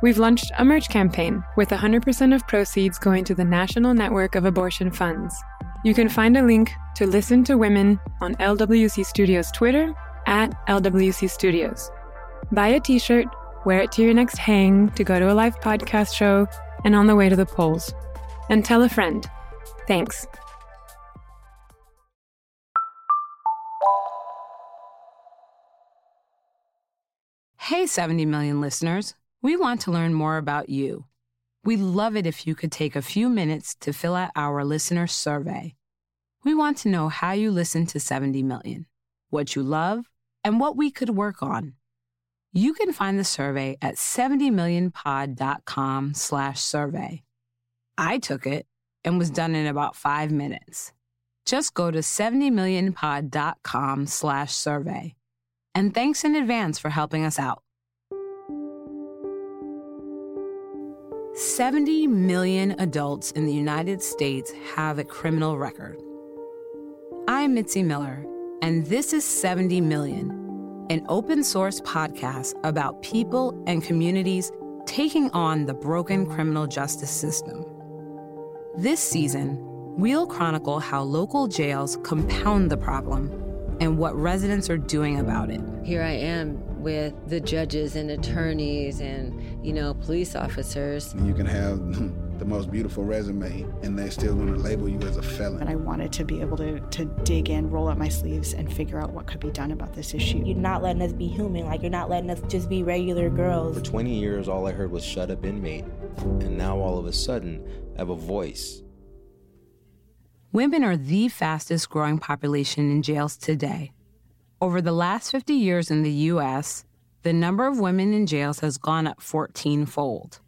We've launched a merch campaign with 100% of proceeds going to the National Network of Abortion Funds. You can find a link to Listen to Women on LWC Studios Twitter at LWC Studios. Buy a t shirt, wear it to your next hang, to go to a live podcast show, and on the way to the polls. And tell a friend. Thanks. Hey, 70 million listeners. We want to learn more about you. We'd love it if you could take a few minutes to fill out our listener survey. We want to know how you listen to 70 million, what you love, and what we could work on. You can find the survey at 70millionpod.com slash survey. I took it and was done in about five minutes. Just go to 70millionpod.com slash survey. And thanks in advance for helping us out. 70 million adults in the United States have a criminal record. I'm Mitzi Miller, and this is 70 Million, an open source podcast about people and communities taking on the broken criminal justice system. This season, we'll chronicle how local jails compound the problem and what residents are doing about it. Here I am with the judges and attorneys and, you know, police officers. You can have the most beautiful resume and they're still going to label you as a felon. And I wanted to be able to, to dig in, roll up my sleeves, and figure out what could be done about this issue. You're not letting us be human. Like, you're not letting us just be regular girls. For 20 years, all I heard was shut up inmate. And now all of a sudden, I have a voice. Women are the fastest growing population in jails today. Over the last 50 years in the U.S., the number of women in jails has gone up 14 fold.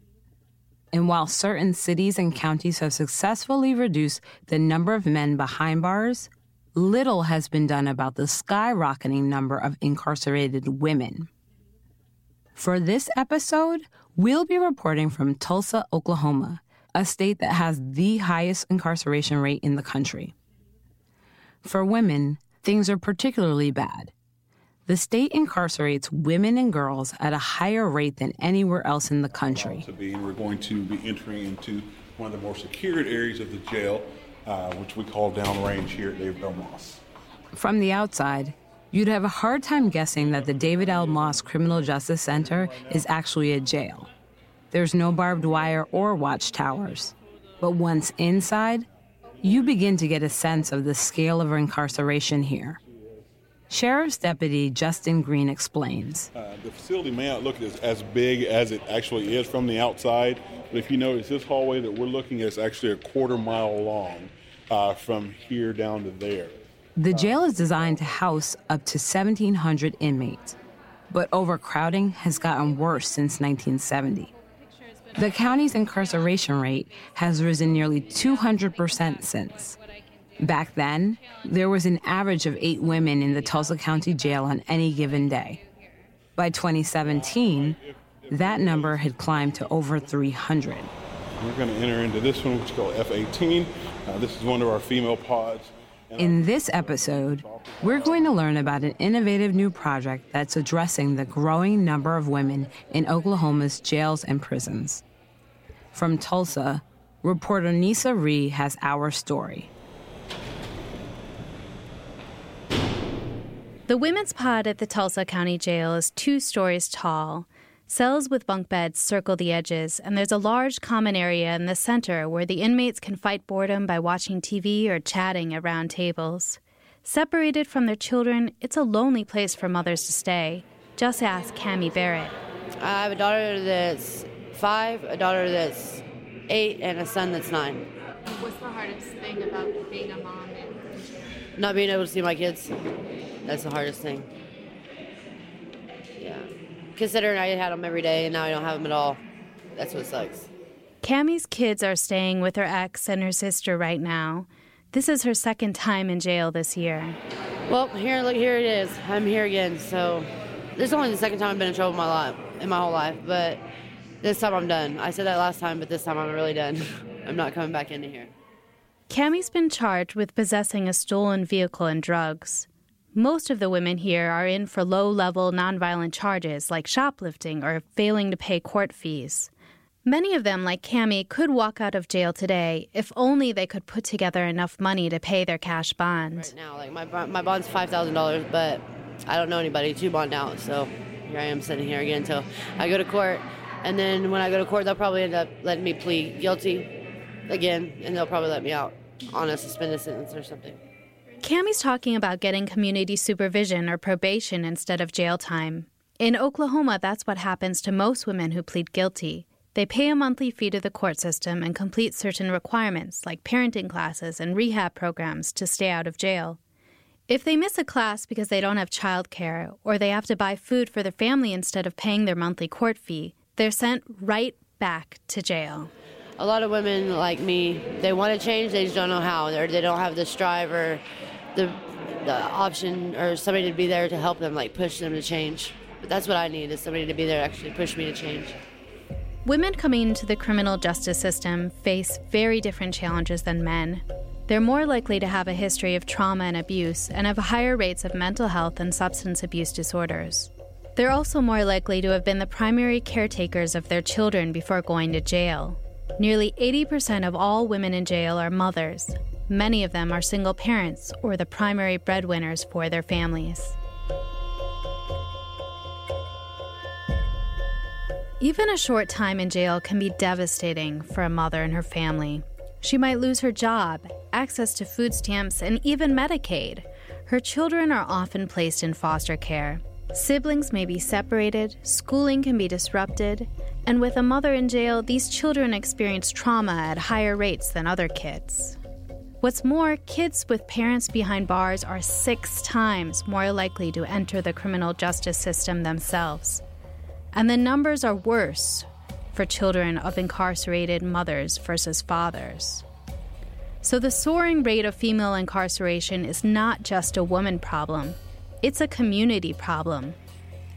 And while certain cities and counties have successfully reduced the number of men behind bars, little has been done about the skyrocketing number of incarcerated women. For this episode, we'll be reporting from Tulsa, Oklahoma, a state that has the highest incarceration rate in the country. For women, things are particularly bad. The state incarcerates women and girls at a higher rate than anywhere else in the country. We're going to be entering into one of the more secured areas of the jail, uh, which we call downrange here at David L. Moss. From the outside, you'd have a hard time guessing that the David L. Moss Criminal Justice Center is actually a jail. There's no barbed wire or watchtowers. But once inside, you begin to get a sense of the scale of incarceration here. Sheriff's Deputy Justin Green explains. Uh, the facility may not look as, as big as it actually is from the outside, but if you notice, this hallway that we're looking at is actually a quarter mile long uh, from here down to there. The jail is designed to house up to 1,700 inmates, but overcrowding has gotten worse since 1970. The county's incarceration rate has risen nearly 200% since. Back then, there was an average of eight women in the Tulsa County Jail on any given day. By 2017, that number had climbed to over 300. We're going to enter into this one, which is called F 18. Uh, this is one of our female pods. In this episode, we're going to learn about an innovative new project that's addressing the growing number of women in Oklahoma's jails and prisons. From Tulsa, reporter Nisa Ree has our story. The women's pod at the Tulsa County Jail is two stories tall. Cells with bunk beds circle the edges, and there's a large common area in the center where the inmates can fight boredom by watching TV or chatting at round tables. Separated from their children, it's a lonely place for mothers to stay. Just ask Cami Barrett. I have a daughter that's five, a daughter that's eight, and a son that's nine. What's the hardest thing about being a mom? Not being able to see my kids. That's the hardest thing. Yeah. Considering I had them every day and now I don't have them at all. That's what sucks. Cammie's kids are staying with her ex and her sister right now. This is her second time in jail this year. Well, here, look, here it is. I'm here again. So, this is only the second time I've been in trouble in my life, in my whole life. But this time I'm done. I said that last time, but this time I'm really done. I'm not coming back into here. Cammie's been charged with possessing a stolen vehicle and drugs. Most of the women here are in for low level nonviolent charges like shoplifting or failing to pay court fees. Many of them, like Cami, could walk out of jail today if only they could put together enough money to pay their cash bond. Right now, like my my bond's five thousand dollars, but I don't know anybody to bond out, so here I am sitting here again until I go to court, and then when I go to court, they'll probably end up letting me plead guilty again, and they'll probably let me out on a suspended sentence or something. Cammie's talking about getting community supervision or probation instead of jail time. In Oklahoma, that's what happens to most women who plead guilty. They pay a monthly fee to the court system and complete certain requirements, like parenting classes and rehab programs, to stay out of jail. If they miss a class because they don't have childcare, or they have to buy food for their family instead of paying their monthly court fee, they're sent right back to jail. A lot of women like me, they want to change, they just don't know how. Or they don't have the strive or the, the option or somebody to be there to help them, like push them to change. But that's what I need is somebody to be there to actually push me to change. Women coming into the criminal justice system face very different challenges than men. They're more likely to have a history of trauma and abuse and have higher rates of mental health and substance abuse disorders. They're also more likely to have been the primary caretakers of their children before going to jail. Nearly 80% of all women in jail are mothers. Many of them are single parents or the primary breadwinners for their families. Even a short time in jail can be devastating for a mother and her family. She might lose her job, access to food stamps, and even Medicaid. Her children are often placed in foster care. Siblings may be separated, schooling can be disrupted, and with a mother in jail, these children experience trauma at higher rates than other kids. What's more, kids with parents behind bars are six times more likely to enter the criminal justice system themselves. And the numbers are worse for children of incarcerated mothers versus fathers. So the soaring rate of female incarceration is not just a woman problem, it's a community problem.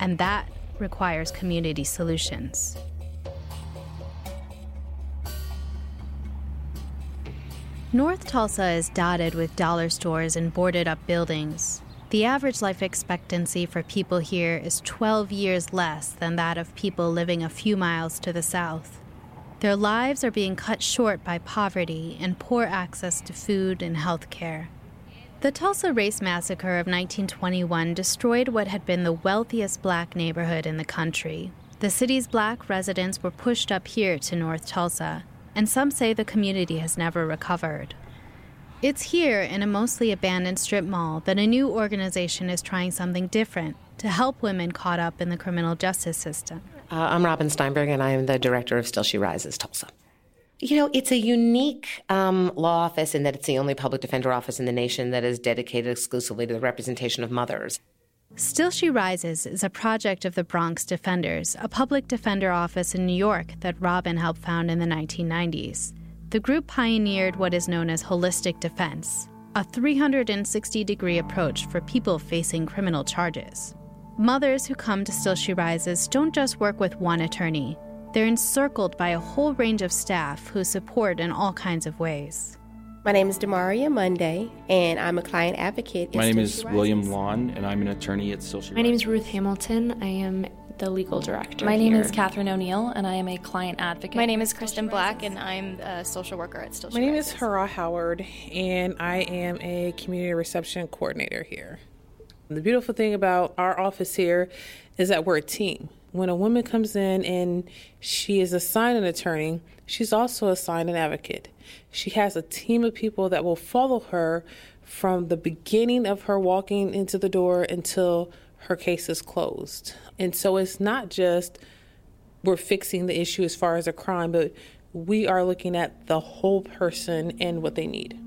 And that requires community solutions. North Tulsa is dotted with dollar stores and boarded up buildings. The average life expectancy for people here is 12 years less than that of people living a few miles to the south. Their lives are being cut short by poverty and poor access to food and health care. The Tulsa Race Massacre of 1921 destroyed what had been the wealthiest black neighborhood in the country. The city's black residents were pushed up here to North Tulsa, and some say the community has never recovered. It's here, in a mostly abandoned strip mall, that a new organization is trying something different to help women caught up in the criminal justice system. Uh, I'm Robin Steinberg, and I am the director of Still She Rises Tulsa. You know, it's a unique um, law office in that it's the only public defender office in the nation that is dedicated exclusively to the representation of mothers. Still She Rises is a project of the Bronx Defenders, a public defender office in New York that Robin helped found in the 1990s the group pioneered what is known as holistic defense, a 360 degree approach for people facing criminal charges. Mothers who come to Still She Rises don't just work with one attorney, they're encircled by a whole range of staff who support in all kinds of ways. My name is Demaria Monday, and I'm a client advocate. My name is William Lawn, and I'm an attorney at Still She Rises. My name is Ruth Hamilton. I am the legal director. My name here. is Catherine O'Neill, and I am a client advocate. My name is Kristen Black, and I'm a social worker at Still My name is Hurrah Howard, and I am a community reception coordinator here. The beautiful thing about our office here is that we're a team. When a woman comes in and she is assigned an attorney, she's also assigned an advocate. She has a team of people that will follow her from the beginning of her walking into the door until her case is closed. And so it's not just we're fixing the issue as far as a crime, but we are looking at the whole person and what they need.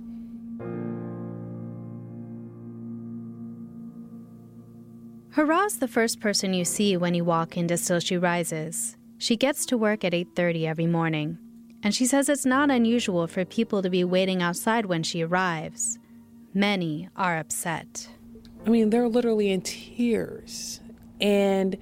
Hurrah's the first person you see when you walk into Still She Rises. She gets to work at 8:30 every morning. And she says it's not unusual for people to be waiting outside when she arrives. Many are upset. I mean, they're literally in tears. And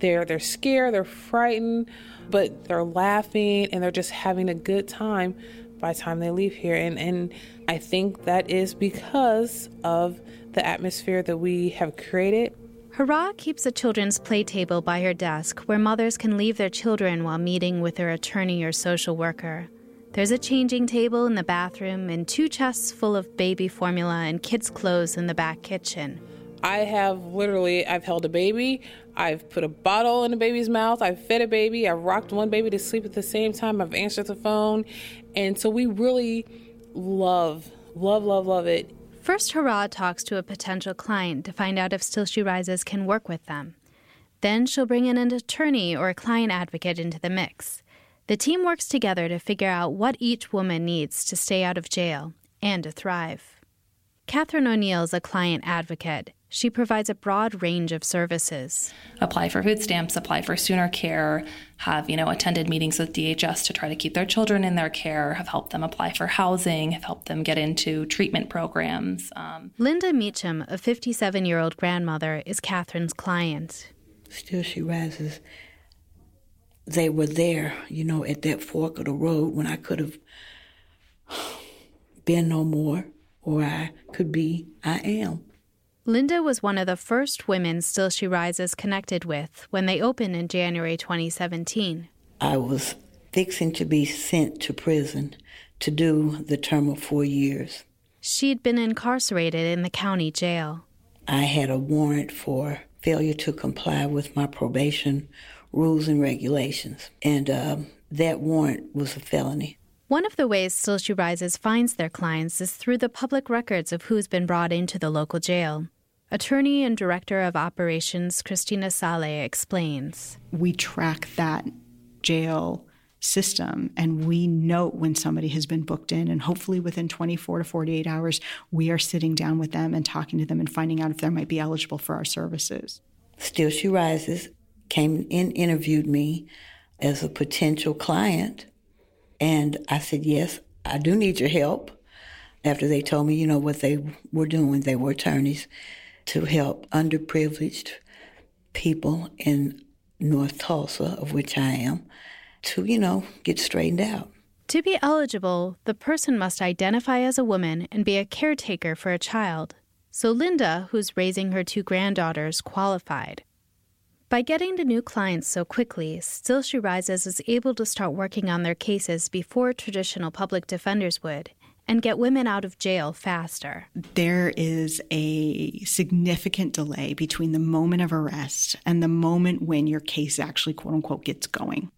they're they're scared, they're frightened, but they're laughing and they're just having a good time by the time they leave here. And and I think that is because of the atmosphere that we have created. Hara keeps a children's play table by her desk where mothers can leave their children while meeting with their attorney or social worker. There's a changing table in the bathroom and two chests full of baby formula and kids' clothes in the back kitchen. I have literally I've held a baby, I've put a bottle in a baby's mouth, I've fed a baby, I've rocked one baby to sleep at the same time, I've answered the phone. And so we really love, love, love, love it. First, Hara talks to a potential client to find out if Still She Rises can work with them. Then she'll bring in an attorney or a client advocate into the mix. The team works together to figure out what each woman needs to stay out of jail and to thrive. Catherine O'Neill is a client advocate. She provides a broad range of services. Apply for food stamps, apply for SoonerCare, have, you know, attended meetings with DHS to try to keep their children in their care, have helped them apply for housing, have helped them get into treatment programs. Um, Linda Meacham, a 57 year old grandmother, is Catherine's client. Still She Rises they were there, you know, at that fork of the road when I could have been no more, or I could be, I am. Linda was one of the first women Still She Rises connected with when they opened in January 2017. I was fixing to be sent to prison to do the term of four years. She'd been incarcerated in the county jail. I had a warrant for failure to comply with my probation rules and regulations. And uh, that warrant was a felony. One of the ways Still She Rises finds their clients is through the public records of who's been brought into the local jail. Attorney and Director of Operations Christina Sale explains. We track that jail system and we note when somebody has been booked in and hopefully within 24 to 48 hours we are sitting down with them and talking to them and finding out if they might be eligible for our services. Still She Rises came in, interviewed me as a potential client. And I said, Yes, I do need your help. After they told me, you know, what they were doing, they were attorneys to help underprivileged people in North Tulsa, of which I am, to, you know, get straightened out. To be eligible, the person must identify as a woman and be a caretaker for a child. So Linda, who's raising her two granddaughters, qualified. By getting to new clients so quickly, Still She Rises is able to start working on their cases before traditional public defenders would and get women out of jail faster. There is a significant delay between the moment of arrest and the moment when your case actually, quote unquote, gets going.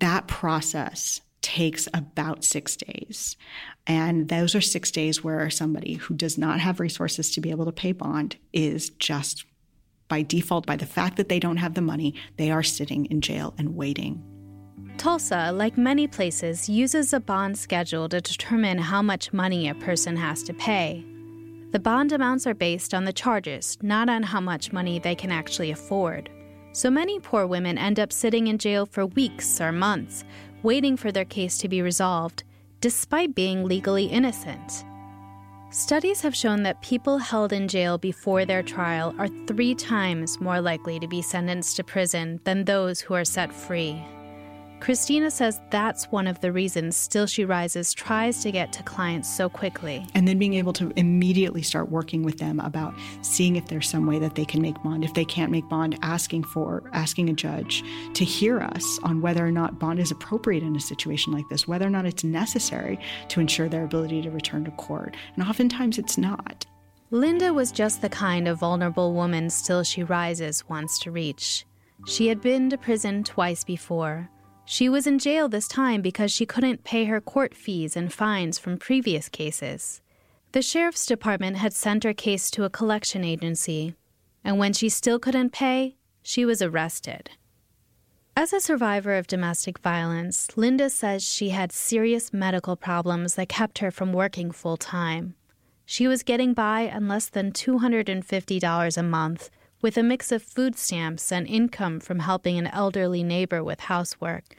That process takes about six days. And those are six days where somebody who does not have resources to be able to pay bond is just by default, by the fact that they don't have the money, they are sitting in jail and waiting. Tulsa, like many places, uses a bond schedule to determine how much money a person has to pay. The bond amounts are based on the charges, not on how much money they can actually afford. So many poor women end up sitting in jail for weeks or months, waiting for their case to be resolved, despite being legally innocent. Studies have shown that people held in jail before their trial are three times more likely to be sentenced to prison than those who are set free. Christina says that's one of the reasons Still She Rises tries to get to clients so quickly. And then being able to immediately start working with them about seeing if there's some way that they can make bond. If they can't make bond, asking for, asking a judge to hear us on whether or not bond is appropriate in a situation like this, whether or not it's necessary to ensure their ability to return to court. And oftentimes it's not. Linda was just the kind of vulnerable woman Still She Rises wants to reach. She had been to prison twice before she was in jail this time because she couldn't pay her court fees and fines from previous cases. The sheriff's department had sent her case to a collection agency, and when she still couldn't pay, she was arrested. As a survivor of domestic violence, Linda says she had serious medical problems that kept her from working full time. She was getting by on less than $250 a month with a mix of food stamps and income from helping an elderly neighbor with housework.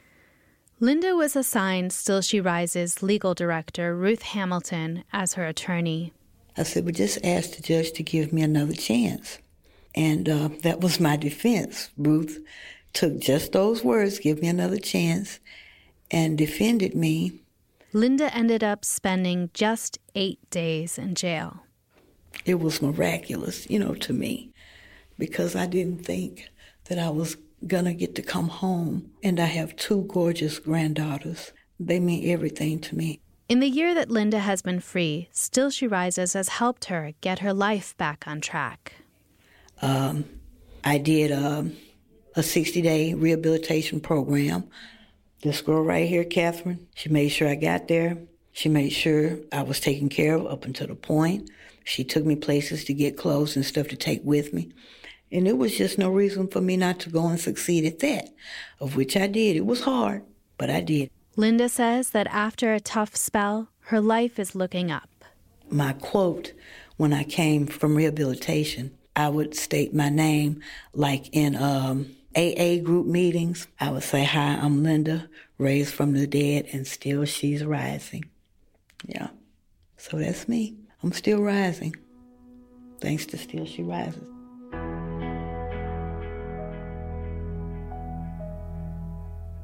Linda was assigned Still She Rises legal director Ruth Hamilton as her attorney. I said, well, just ask the judge to give me another chance. And uh, that was my defense. Ruth took just those words, give me another chance, and defended me. Linda ended up spending just eight days in jail. It was miraculous, you know, to me, because I didn't think that I was gonna get to come home. And I have two gorgeous granddaughters. They mean everything to me. In the year that Linda has been free, Still She Rises has helped her get her life back on track. Um, I did um, a 60 day rehabilitation program. This girl right here, Catherine, she made sure I got there. She made sure I was taken care of up until the point. She took me places to get clothes and stuff to take with me. And there was just no reason for me not to go and succeed at that, of which I did. It was hard, but I did. Linda says that after a tough spell, her life is looking up. My quote when I came from rehabilitation, I would state my name like in um, AA group meetings. I would say, Hi, I'm Linda, raised from the dead, and still she's rising. Yeah. So that's me. I'm still rising. Thanks to Still She Rises.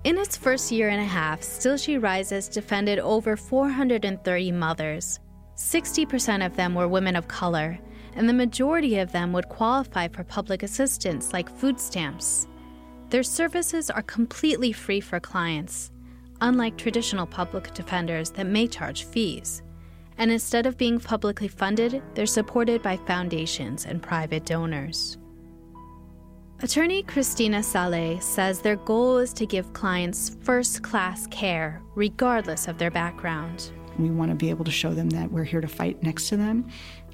In its first year and a half, Still She Rises defended over 430 mothers. 60% of them were women of color, and the majority of them would qualify for public assistance like food stamps. Their services are completely free for clients, unlike traditional public defenders that may charge fees. And instead of being publicly funded, they're supported by foundations and private donors. Attorney Christina Saleh says their goal is to give clients first class care, regardless of their background. We want to be able to show them that we're here to fight next to them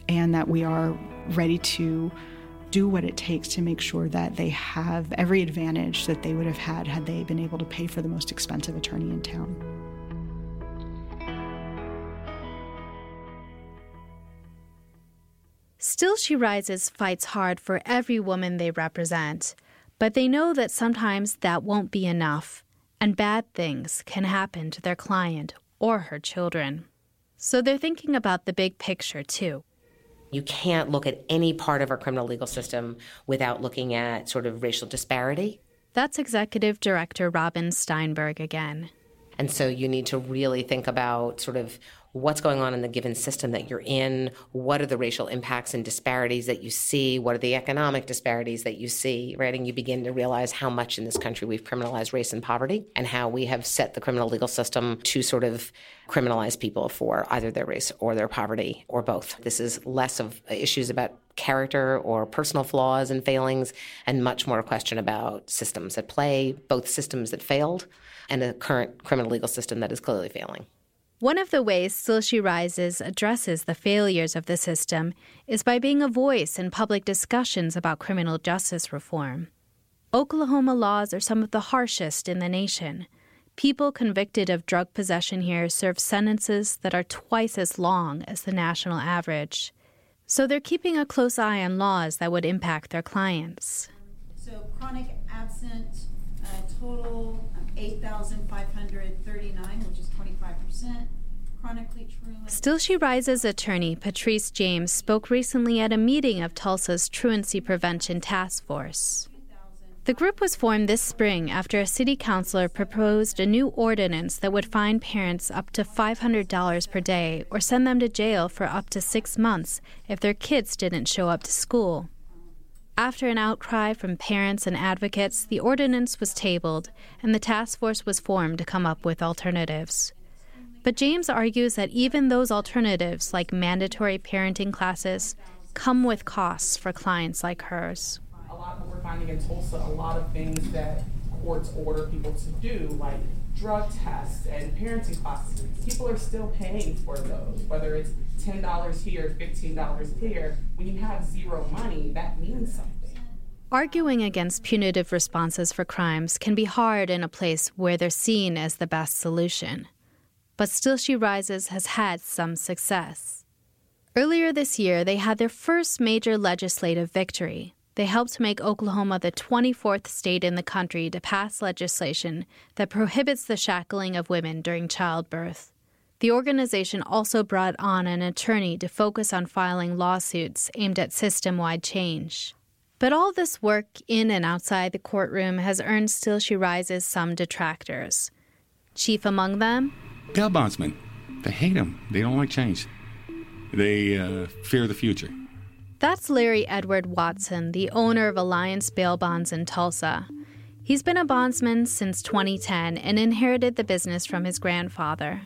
and that we are ready to do what it takes to make sure that they have every advantage that they would have had had they been able to pay for the most expensive attorney in town. Still She Rises fights hard for every woman they represent, but they know that sometimes that won't be enough, and bad things can happen to their client or her children. So they're thinking about the big picture too. You can't look at any part of our criminal legal system without looking at sort of racial disparity. That's Executive Director Robin Steinberg again. And so you need to really think about sort of what's going on in the given system that you're in, what are the racial impacts and disparities that you see, what are the economic disparities that you see, right? And you begin to realize how much in this country we've criminalized race and poverty and how we have set the criminal legal system to sort of criminalize people for either their race or their poverty or both. This is less of issues about character or personal flaws and failings and much more a question about systems at play, both systems that failed and a current criminal legal system that is clearly failing. One of the ways Still She Rises addresses the failures of the system is by being a voice in public discussions about criminal justice reform. Oklahoma laws are some of the harshest in the nation. People convicted of drug possession here serve sentences that are twice as long as the national average. So they're keeping a close eye on laws that would impact their clients. So chronic absent, uh, total 8,539, which is 25%. Chronically truant. Still She Rises attorney Patrice James spoke recently at a meeting of Tulsa's Truancy Prevention Task Force. The group was formed this spring after a city councilor proposed a new ordinance that would fine parents up to $500 per day or send them to jail for up to six months if their kids didn't show up to school. After an outcry from parents and advocates, the ordinance was tabled and the task force was formed to come up with alternatives. But James argues that even those alternatives, like mandatory parenting classes, come with costs for clients like hers. A lot of what we're finding in Tulsa, a lot of things that courts order people to do, like drug tests and parenting classes, people are still paying for those, whether it's $10 here, $15 here. When you have zero money, that means something. Arguing against punitive responses for crimes can be hard in a place where they're seen as the best solution. But Still She Rises has had some success. Earlier this year, they had their first major legislative victory. They helped make Oklahoma the 24th state in the country to pass legislation that prohibits the shackling of women during childbirth. The organization also brought on an attorney to focus on filing lawsuits aimed at system wide change. But all this work in and outside the courtroom has earned Still She Rises some detractors. Chief among them? Bail bondsmen. They hate them. They don't like change. They uh, fear the future. That's Larry Edward Watson, the owner of Alliance Bail Bonds in Tulsa. He's been a bondsman since 2010 and inherited the business from his grandfather.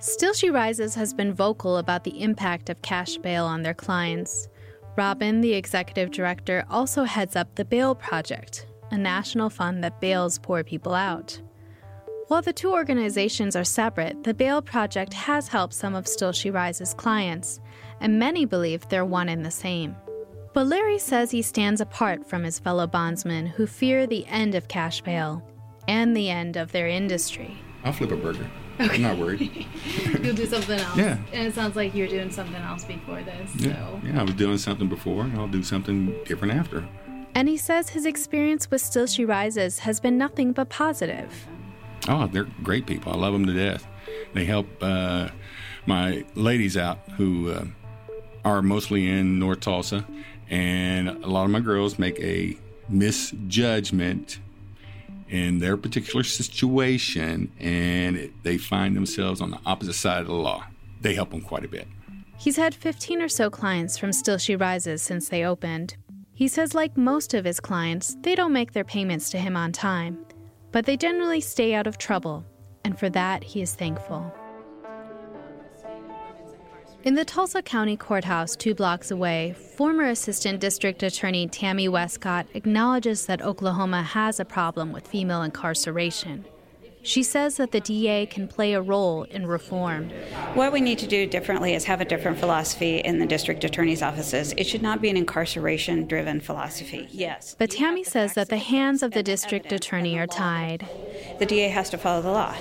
Still She Rises has been vocal about the impact of cash bail on their clients. Robin, the executive director, also heads up the Bail Project, a national fund that bails poor people out. While the two organizations are separate, the Bail Project has helped some of Still She Rises clients, and many believe they're one and the same. But Larry says he stands apart from his fellow bondsmen who fear the end of cash bail and the end of their industry. I'll flip a burger. Okay. I'm not worried. You'll do something else. Yeah. And it sounds like you're doing something else before this. Yeah. So. yeah, I was doing something before, and I'll do something different after. And he says his experience with Still She Rises has been nothing but positive. Oh, they're great people. I love them to death. They help uh, my ladies out who uh, are mostly in North Tulsa, and a lot of my girls make a misjudgment in their particular situation and they find themselves on the opposite side of the law. They help them quite a bit. He's had 15 or so clients from Still She Rises since they opened. He says, like most of his clients, they don't make their payments to him on time, but they generally stay out of trouble, and for that, he is thankful. In the Tulsa County Courthouse, two blocks away, former Assistant District Attorney Tammy Westcott acknowledges that Oklahoma has a problem with female incarceration. She says that the DA can play a role in reform. What we need to do differently is have a different philosophy in the district attorney's offices. It should not be an incarceration driven philosophy, yes. But Tammy says that the hands of the district attorney are tied. The DA has to follow the law.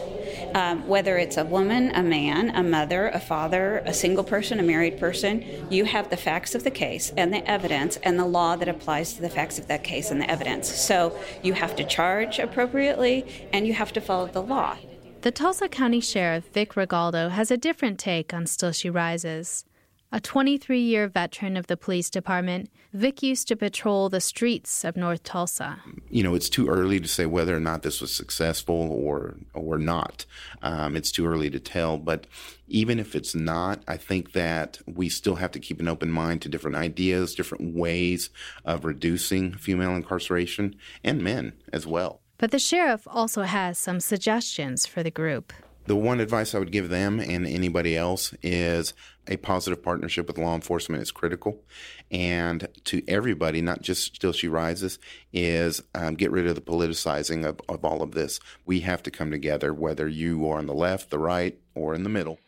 Um, whether it's a woman, a man, a mother, a father, a single person, a married person, you have the facts of the case and the evidence and the law that applies to the facts of that case and the evidence. So you have to charge appropriately and you have to follow the law. The Tulsa County Sheriff, Vic Regalado, has a different take on Still She Rises. A 23 year veteran of the police department, Vic used to patrol the streets of North Tulsa. You know, it's too early to say whether or not this was successful or or not. Um, it's too early to tell. But even if it's not, I think that we still have to keep an open mind to different ideas, different ways of reducing female incarceration and men as well. But the sheriff also has some suggestions for the group. The one advice I would give them and anybody else is a positive partnership with law enforcement is critical. And to everybody, not just Still She Rises, is um, get rid of the politicizing of, of all of this. We have to come together, whether you are on the left, the right, or in the middle.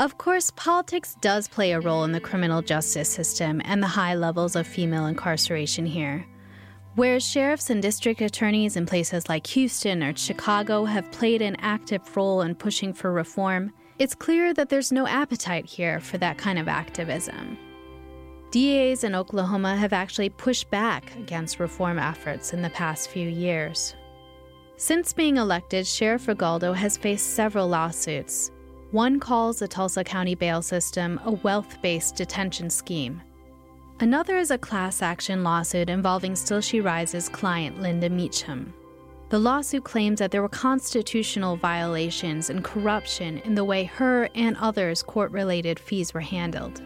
Of course, politics does play a role in the criminal justice system and the high levels of female incarceration here. Whereas sheriffs and district attorneys in places like Houston or Chicago have played an active role in pushing for reform, it's clear that there's no appetite here for that kind of activism. DAs in Oklahoma have actually pushed back against reform efforts in the past few years. Since being elected, Sheriff Regalado has faced several lawsuits. One calls the Tulsa County bail system a wealth based detention scheme. Another is a class action lawsuit involving Still She Rises client Linda Meacham. The lawsuit claims that there were constitutional violations and corruption in the way her and others' court related fees were handled.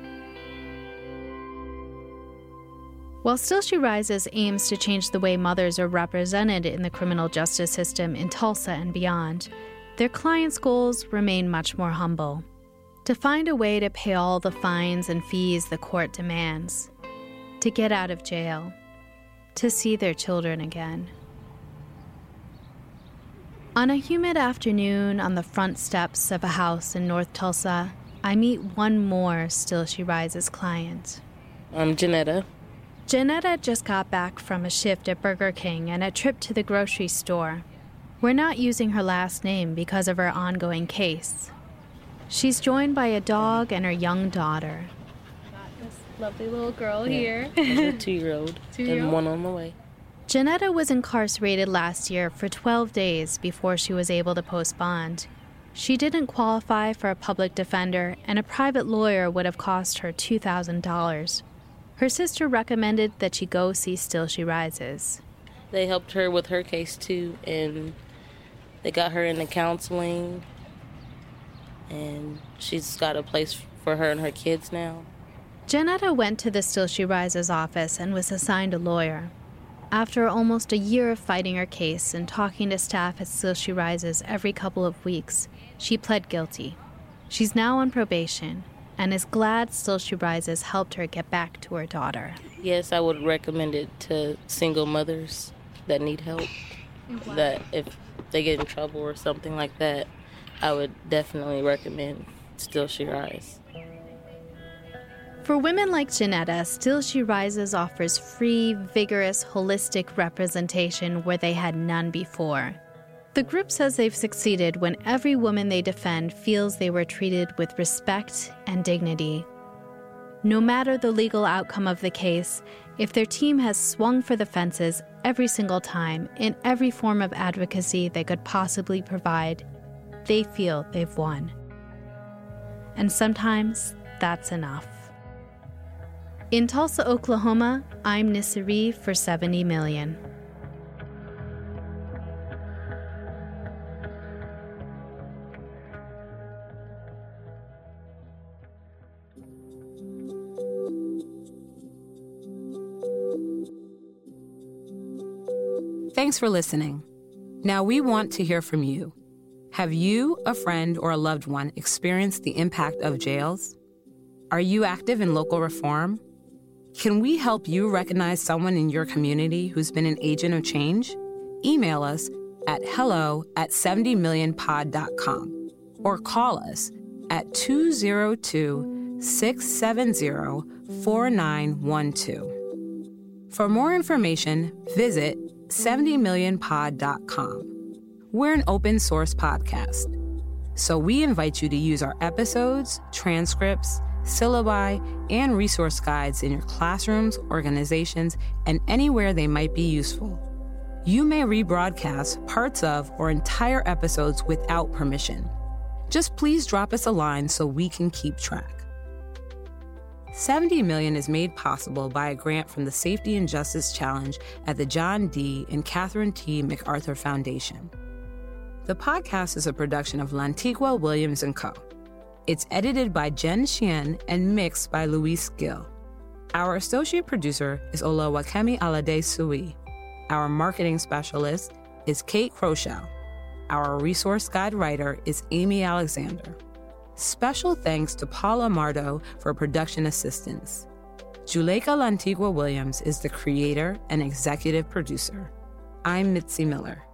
While Still She Rises aims to change the way mothers are represented in the criminal justice system in Tulsa and beyond, their clients' goals remain much more humble to find a way to pay all the fines and fees the court demands, to get out of jail, to see their children again. On a humid afternoon on the front steps of a house in North Tulsa, I meet one more Still She Rises client. I'm Janetta. Janetta just got back from a shift at Burger King and a trip to the grocery store. We're not using her last name because of her ongoing case. She's joined by a dog and her young daughter. Lovely little girl here. a two-year-old, Two-year-old? and one on the way. Janetta was incarcerated last year for 12 days before she was able to post bond. She didn't qualify for a public defender, and a private lawyer would have cost her $2,000. Her sister recommended that she go see Still She Rises. They helped her with her case too, and they got her into counseling, and she's got a place for her and her kids now. Janetta went to the Still She Rises office and was assigned a lawyer. After almost a year of fighting her case and talking to staff at Still She Rises every couple of weeks, she pled guilty. She's now on probation and is glad Still She Rises helped her get back to her daughter. Yes, I would recommend it to single mothers that need help. That if they get in trouble or something like that, I would definitely recommend Still She Rise. For women like Janetta, Still She Rises offers free, vigorous, holistic representation where they had none before. The group says they've succeeded when every woman they defend feels they were treated with respect and dignity. No matter the legal outcome of the case, if their team has swung for the fences every single time in every form of advocacy they could possibly provide, they feel they've won. And sometimes that's enough. In Tulsa, Oklahoma, I'm Nisari for 70 million. Thanks for listening. Now we want to hear from you. Have you, a friend, or a loved one experienced the impact of jails? Are you active in local reform? Can we help you recognize someone in your community who's been an agent of change? Email us at hello at 70millionpod.com or call us at 202 670 4912. For more information, visit 70millionpod.com. We're an open source podcast, so we invite you to use our episodes, transcripts, syllabi, and resource guides in your classrooms, organizations, and anywhere they might be useful. You may rebroadcast parts of or entire episodes without permission. Just please drop us a line so we can keep track. 70 million is made possible by a grant from the Safety and Justice Challenge at the John D. and Catherine T. MacArthur Foundation. The podcast is a production of Lantigua Williams & Co. It's edited by Jen Chien and mixed by Luis Gill. Our associate producer is Oluwakemi Aladesuyi. Our marketing specialist is Kate Croshow. Our resource guide writer is Amy Alexander. Special thanks to Paola Mardo for production assistance. Juleyka Lantigua Williams is the creator and executive producer. I'm Mitzi Miller.